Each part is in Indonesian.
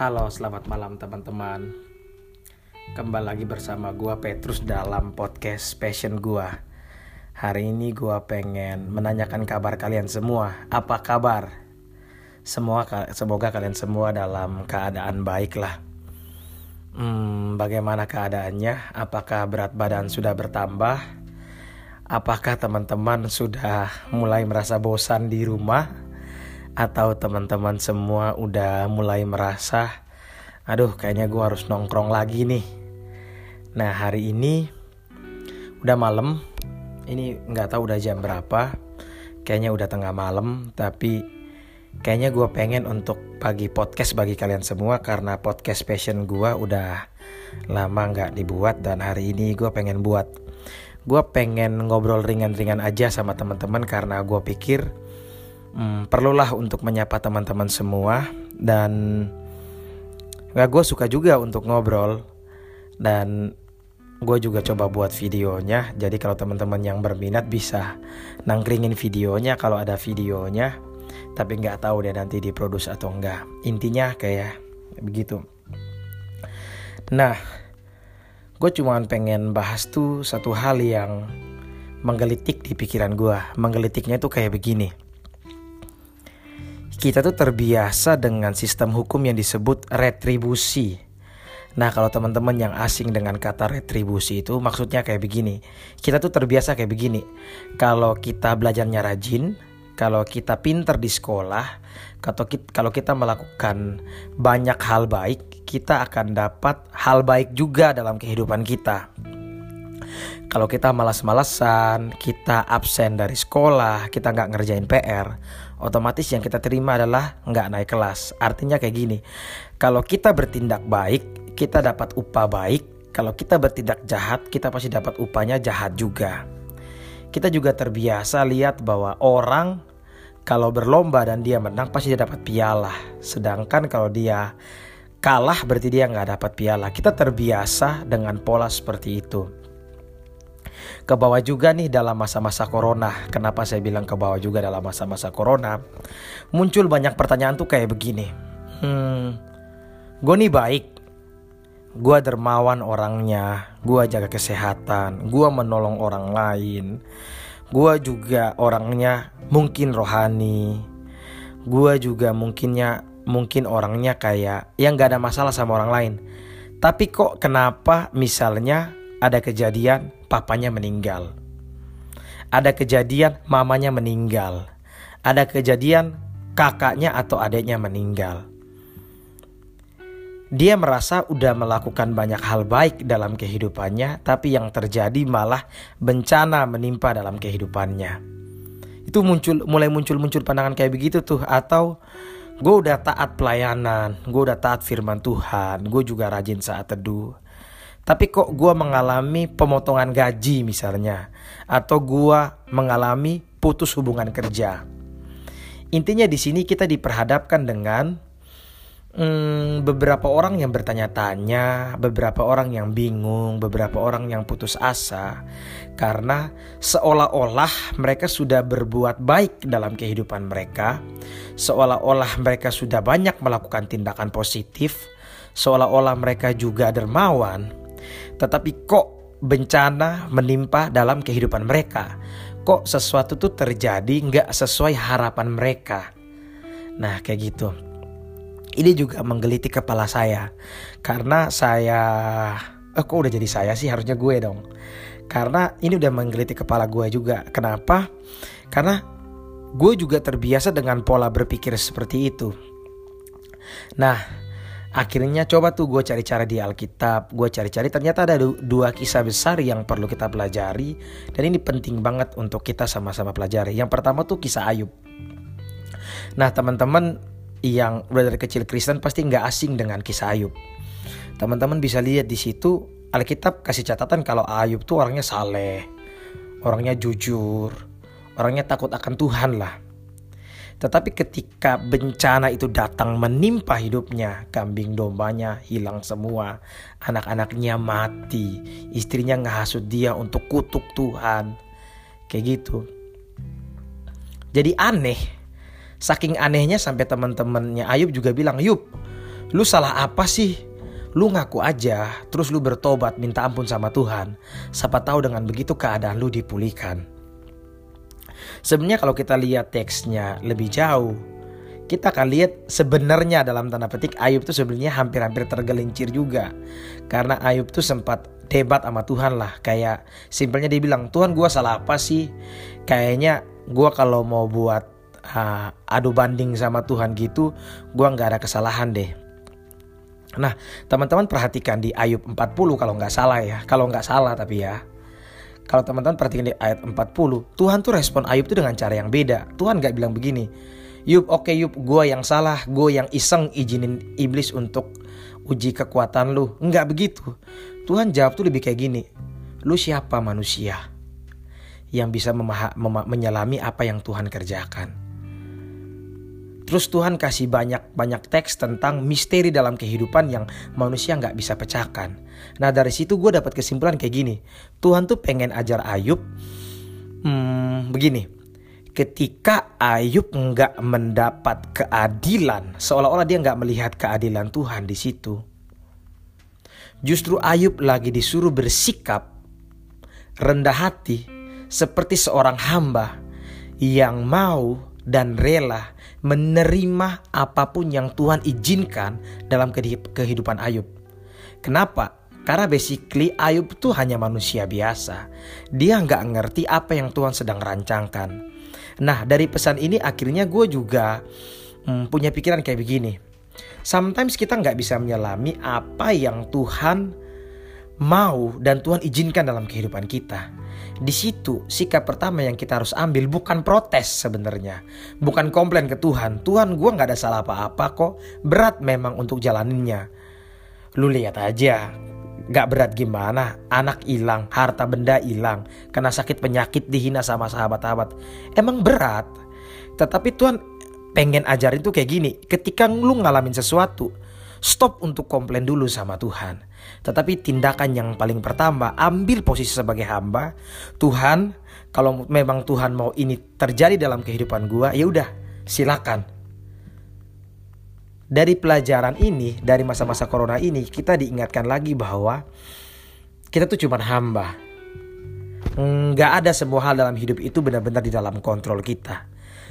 Halo, selamat malam teman-teman. Kembali lagi bersama gua Petrus dalam podcast Passion gua. Hari ini gua pengen menanyakan kabar kalian semua. Apa kabar? Semua semoga kalian semua dalam keadaan baik lah. Hmm, bagaimana keadaannya? Apakah berat badan sudah bertambah? Apakah teman-teman sudah mulai merasa bosan di rumah? Atau teman-teman semua udah mulai merasa aduh kayaknya gue harus nongkrong lagi nih. Nah hari ini udah malam. Ini nggak tahu udah jam berapa. Kayaknya udah tengah malam tapi kayaknya gue pengen untuk pagi podcast bagi kalian semua karena podcast passion gue udah lama nggak dibuat dan hari ini gue pengen buat. Gue pengen ngobrol ringan-ringan aja sama teman-teman karena gue pikir hmm, perlulah untuk menyapa teman-teman semua dan gak gue suka juga untuk ngobrol dan gue juga coba buat videonya. Jadi kalau teman-teman yang berminat bisa nangkringin videonya kalau ada videonya tapi nggak tahu deh nanti diproduksi atau enggak intinya kayak begitu. Nah gue cuma pengen bahas tuh satu hal yang menggelitik di pikiran gue menggelitiknya tuh kayak begini kita tuh terbiasa dengan sistem hukum yang disebut retribusi. Nah, kalau teman-teman yang asing dengan kata retribusi itu maksudnya kayak begini. Kita tuh terbiasa kayak begini. Kalau kita belajarnya rajin, kalau kita pinter di sekolah, kalau kita melakukan banyak hal baik, kita akan dapat hal baik juga dalam kehidupan kita. Kalau kita malas-malesan, kita absen dari sekolah, kita nggak ngerjain PR, otomatis yang kita terima adalah nggak naik kelas. Artinya kayak gini, kalau kita bertindak baik, kita dapat upah baik. Kalau kita bertindak jahat, kita pasti dapat upahnya jahat juga. Kita juga terbiasa lihat bahwa orang kalau berlomba dan dia menang pasti dia dapat piala. Sedangkan kalau dia kalah berarti dia nggak dapat piala. Kita terbiasa dengan pola seperti itu ke bawah juga nih dalam masa-masa corona. Kenapa saya bilang ke bawah juga dalam masa-masa corona? Muncul banyak pertanyaan tuh kayak begini. Hmm, gue nih baik. Gue dermawan orangnya. Gue jaga kesehatan. Gue menolong orang lain. Gue juga orangnya mungkin rohani. Gue juga mungkinnya mungkin orangnya kayak yang gak ada masalah sama orang lain. Tapi kok kenapa misalnya ada kejadian papanya meninggal. Ada kejadian mamanya meninggal. Ada kejadian kakaknya atau adiknya meninggal. Dia merasa udah melakukan banyak hal baik dalam kehidupannya, tapi yang terjadi malah bencana menimpa dalam kehidupannya. Itu muncul mulai muncul-muncul pandangan kayak begitu tuh atau gue udah taat pelayanan, gue udah taat firman Tuhan, gue juga rajin saat teduh tapi kok gue mengalami pemotongan gaji misalnya, atau gue mengalami putus hubungan kerja. Intinya di sini kita diperhadapkan dengan hmm, beberapa orang yang bertanya-tanya, beberapa orang yang bingung, beberapa orang yang putus asa, karena seolah-olah mereka sudah berbuat baik dalam kehidupan mereka, seolah-olah mereka sudah banyak melakukan tindakan positif, seolah-olah mereka juga dermawan, tetapi kok bencana menimpa dalam kehidupan mereka? Kok sesuatu tuh terjadi nggak sesuai harapan mereka? Nah kayak gitu. Ini juga menggelitik kepala saya karena saya, eh, kok udah jadi saya sih harusnya gue dong. Karena ini udah menggelitik kepala gue juga. Kenapa? Karena gue juga terbiasa dengan pola berpikir seperti itu. Nah, Akhirnya coba tuh gue cari-cari di Alkitab, gue cari-cari ternyata ada dua kisah besar yang perlu kita pelajari dan ini penting banget untuk kita sama-sama pelajari. Yang pertama tuh kisah Ayub. Nah teman-teman yang udah dari kecil Kristen pasti nggak asing dengan kisah Ayub. Teman-teman bisa lihat di situ Alkitab kasih catatan kalau Ayub tuh orangnya saleh, orangnya jujur, orangnya takut akan Tuhan lah. Tetapi ketika bencana itu datang menimpa hidupnya, kambing dombanya hilang semua, anak-anaknya mati, istrinya ngehasut dia untuk kutuk Tuhan. Kayak gitu. Jadi aneh. Saking anehnya sampai teman-temannya Ayub juga bilang, "Yub, Lu salah apa sih? Lu ngaku aja, terus lu bertobat minta ampun sama Tuhan. Siapa tahu dengan begitu keadaan lu dipulihkan. Sebenarnya kalau kita lihat teksnya lebih jauh, kita akan lihat sebenarnya dalam tanda petik Ayub tuh sebenarnya hampir-hampir tergelincir juga. Karena Ayub tuh sempat debat sama Tuhan lah. Kayak simpelnya dia bilang, Tuhan gue salah apa sih? Kayaknya gue kalau mau buat uh, adu banding sama Tuhan gitu, gue nggak ada kesalahan deh. Nah, teman-teman perhatikan di Ayub 40 kalau nggak salah ya. Kalau nggak salah tapi ya. Kalau teman-teman perhatikan di ayat 40, Tuhan tuh respon Ayub tuh dengan cara yang beda. Tuhan nggak bilang begini, Yub oke okay, Yub gue yang salah, gue yang iseng izinin iblis untuk uji kekuatan lu. Nggak begitu. Tuhan jawab tuh lebih kayak gini, lu siapa manusia yang bisa menyelami apa yang Tuhan kerjakan? Terus Tuhan kasih banyak-banyak teks tentang misteri dalam kehidupan yang manusia nggak bisa pecahkan. Nah dari situ gue dapat kesimpulan kayak gini. Tuhan tuh pengen ajar Ayub hmm, begini. Ketika Ayub nggak mendapat keadilan, seolah-olah dia nggak melihat keadilan Tuhan di situ. Justru Ayub lagi disuruh bersikap rendah hati seperti seorang hamba yang mau dan rela menerima apa pun yang Tuhan izinkan dalam kehidupan Ayub. Kenapa? Karena basically Ayub itu hanya manusia biasa. Dia nggak ngerti apa yang Tuhan sedang rancangkan. Nah dari pesan ini akhirnya gue juga hmm, punya pikiran kayak begini. Sometimes kita nggak bisa menyelami apa yang Tuhan mau dan Tuhan izinkan dalam kehidupan kita. Di situ sikap pertama yang kita harus ambil bukan protes sebenarnya. Bukan komplain ke Tuhan. Tuhan gue gak ada salah apa-apa kok. Berat memang untuk jalaninnya. Lu lihat aja. Gak berat gimana. Anak hilang, harta benda hilang. Kena sakit penyakit dihina sama sahabat-sahabat. Emang berat. Tetapi Tuhan pengen ajarin tuh kayak gini. Ketika lu ngalamin sesuatu. Stop untuk komplain dulu sama Tuhan tetapi tindakan yang paling pertama, ambil posisi sebagai hamba. Tuhan, kalau memang Tuhan mau ini terjadi dalam kehidupan gua, ya udah, silakan. Dari pelajaran ini, dari masa-masa corona ini, kita diingatkan lagi bahwa kita tuh cuma hamba. Nggak ada semua hal dalam hidup itu benar-benar di dalam kontrol kita.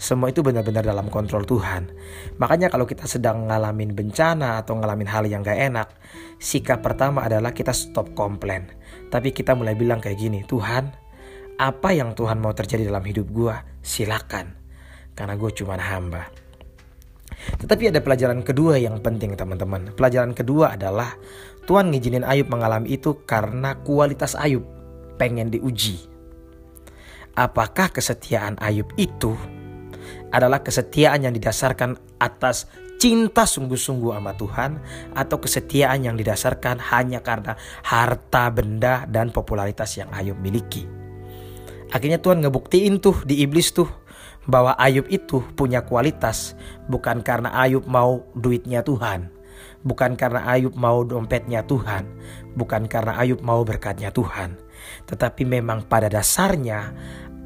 Semua itu benar-benar dalam kontrol Tuhan. Makanya kalau kita sedang ngalamin bencana atau ngalamin hal yang gak enak, sikap pertama adalah kita stop komplain. Tapi kita mulai bilang kayak gini, Tuhan, apa yang Tuhan mau terjadi dalam hidup gue, silakan. Karena gue cuma hamba. Tetapi ada pelajaran kedua yang penting teman-teman. Pelajaran kedua adalah Tuhan ngizinin Ayub mengalami itu karena kualitas Ayub pengen diuji. Apakah kesetiaan Ayub itu adalah kesetiaan yang didasarkan atas cinta sungguh-sungguh sama Tuhan atau kesetiaan yang didasarkan hanya karena harta benda dan popularitas yang Ayub miliki. Akhirnya Tuhan ngebuktiin tuh di iblis tuh bahwa Ayub itu punya kualitas bukan karena Ayub mau duitnya Tuhan, bukan karena Ayub mau dompetnya Tuhan, bukan karena Ayub mau berkatnya Tuhan, tetapi memang pada dasarnya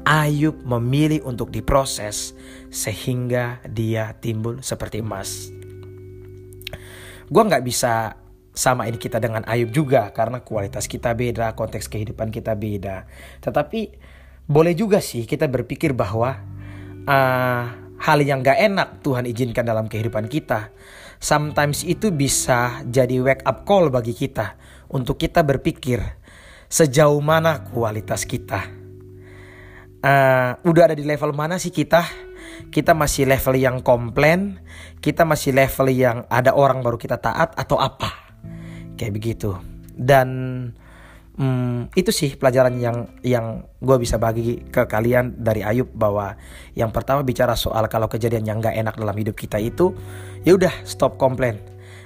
Ayub memilih untuk diproses sehingga dia timbul seperti emas. Gue nggak bisa sama ini kita dengan Ayub juga karena kualitas kita beda, konteks kehidupan kita beda. Tetapi boleh juga sih kita berpikir bahwa uh, hal yang gak enak Tuhan izinkan dalam kehidupan kita. Sometimes itu bisa jadi wake up call bagi kita untuk kita berpikir sejauh mana kualitas kita uh, udah ada di level mana sih kita? Kita masih level yang komplain, kita masih level yang ada orang baru kita taat atau apa? Kayak begitu. Dan hmm, itu sih pelajaran yang yang gue bisa bagi ke kalian dari Ayub bahwa yang pertama bicara soal kalau kejadian yang gak enak dalam hidup kita itu, ya udah stop komplain,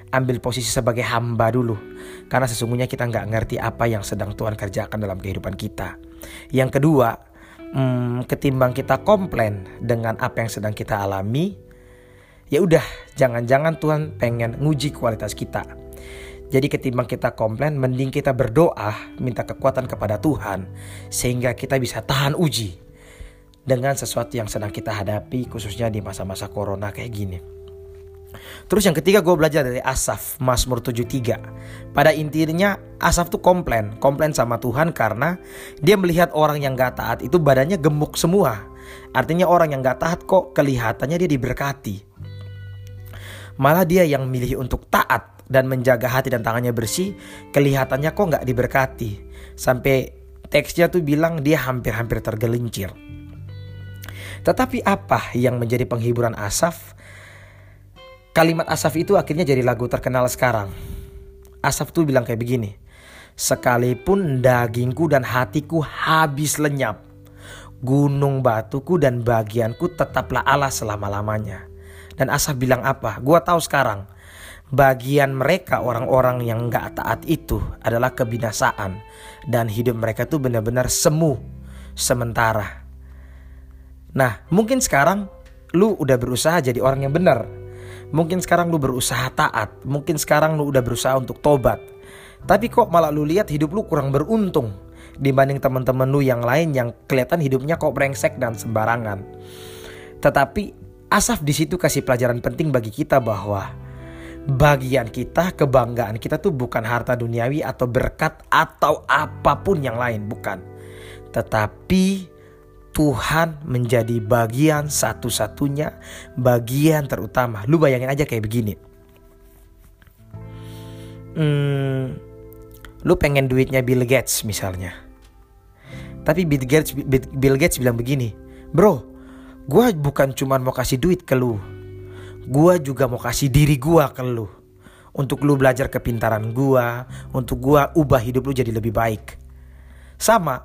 ambil posisi sebagai hamba dulu, karena sesungguhnya kita nggak ngerti apa yang sedang Tuhan kerjakan dalam kehidupan kita. Yang kedua, hmm, ketimbang kita komplain dengan apa yang sedang kita alami, ya udah jangan-jangan Tuhan pengen nguji kualitas kita. Jadi ketimbang kita komplain, mending kita berdoa, minta kekuatan kepada Tuhan, sehingga kita bisa tahan uji dengan sesuatu yang sedang kita hadapi, khususnya di masa-masa corona kayak gini. Terus yang ketiga gue belajar dari Asaf Mazmur 73 Pada intinya Asaf tuh komplain Komplain sama Tuhan karena Dia melihat orang yang gak taat itu badannya gemuk semua. Artinya orang yang gak taat kok kelihatannya dia diberkati. Malah dia yang milih untuk taat dan menjaga hati dan tangannya bersih Kelihatannya kok gak diberkati. Sampai teksnya tuh bilang dia hampir-hampir tergelincir. Tetapi apa yang menjadi penghiburan Asaf? Kalimat Asaf itu akhirnya jadi lagu terkenal sekarang. Asaf tuh bilang kayak begini. Sekalipun dagingku dan hatiku habis lenyap. Gunung batuku dan bagianku tetaplah Allah selama-lamanya. Dan Asaf bilang apa? Gua tahu sekarang. Bagian mereka orang-orang yang gak taat itu adalah kebinasaan. Dan hidup mereka tuh benar-benar semu. Sementara. Nah mungkin sekarang lu udah berusaha jadi orang yang benar Mungkin sekarang lu berusaha taat, mungkin sekarang lu udah berusaha untuk tobat. Tapi kok malah lu lihat hidup lu kurang beruntung dibanding teman-teman lu yang lain yang kelihatan hidupnya kok brengsek dan sembarangan. Tetapi Asaf di situ kasih pelajaran penting bagi kita bahwa bagian kita, kebanggaan kita tuh bukan harta duniawi atau berkat atau apa pun yang lain, bukan. Tetapi Tuhan menjadi bagian satu-satunya, bagian terutama. Lu bayangin aja kayak begini. Hmm, lu pengen duitnya Bill Gates misalnya. Tapi Bill Gates, Bill Gates bilang begini, bro, gue bukan cuma mau kasih duit ke lu, gue juga mau kasih diri gue ke lu. Untuk lu belajar kepintaran gue, untuk gue ubah hidup lu jadi lebih baik. Sama,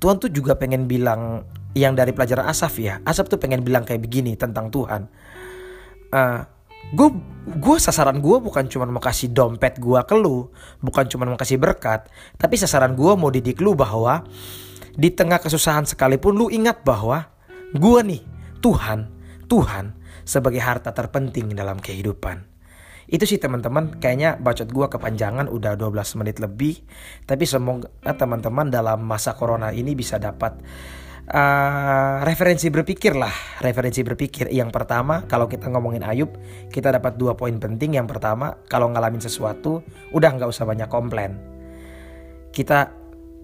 Tuhan tuh juga pengen bilang yang dari pelajaran Asaf ya. Asaf tuh pengen bilang kayak begini tentang Tuhan. Uh, gue gue sasaran gue bukan cuma mau kasih dompet gue ke lu, bukan cuma mau kasih berkat, tapi sasaran gue mau didik lu bahwa di tengah kesusahan sekalipun lu ingat bahwa gue nih Tuhan, Tuhan sebagai harta terpenting dalam kehidupan. Itu sih teman-teman kayaknya bacot gue kepanjangan udah 12 menit lebih. Tapi semoga teman-teman dalam masa corona ini bisa dapat uh, referensi berpikir lah. Referensi berpikir. Yang pertama kalau kita ngomongin Ayub kita dapat dua poin penting. Yang pertama kalau ngalamin sesuatu udah nggak usah banyak komplain. Kita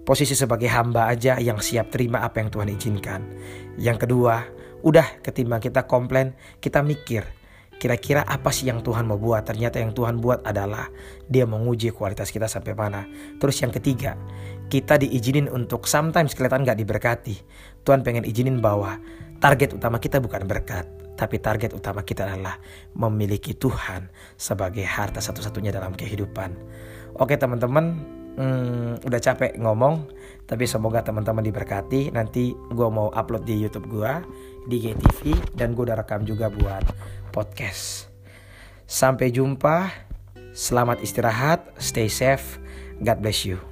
posisi sebagai hamba aja yang siap terima apa yang Tuhan izinkan. Yang kedua udah ketimbang kita komplain kita mikir kira-kira apa sih yang Tuhan mau buat? Ternyata yang Tuhan buat adalah dia menguji kualitas kita sampai mana. Terus yang ketiga kita diizinin untuk sometimes kelihatan gak diberkati. Tuhan pengen izinin bahwa target utama kita bukan berkat, tapi target utama kita adalah memiliki Tuhan sebagai harta satu-satunya dalam kehidupan. Oke teman-teman, hmm, udah capek ngomong, tapi semoga teman-teman diberkati. Nanti gue mau upload di YouTube gue, di GTV, dan gue udah rekam juga buat podcast. Sampai jumpa, selamat istirahat, stay safe, God bless you.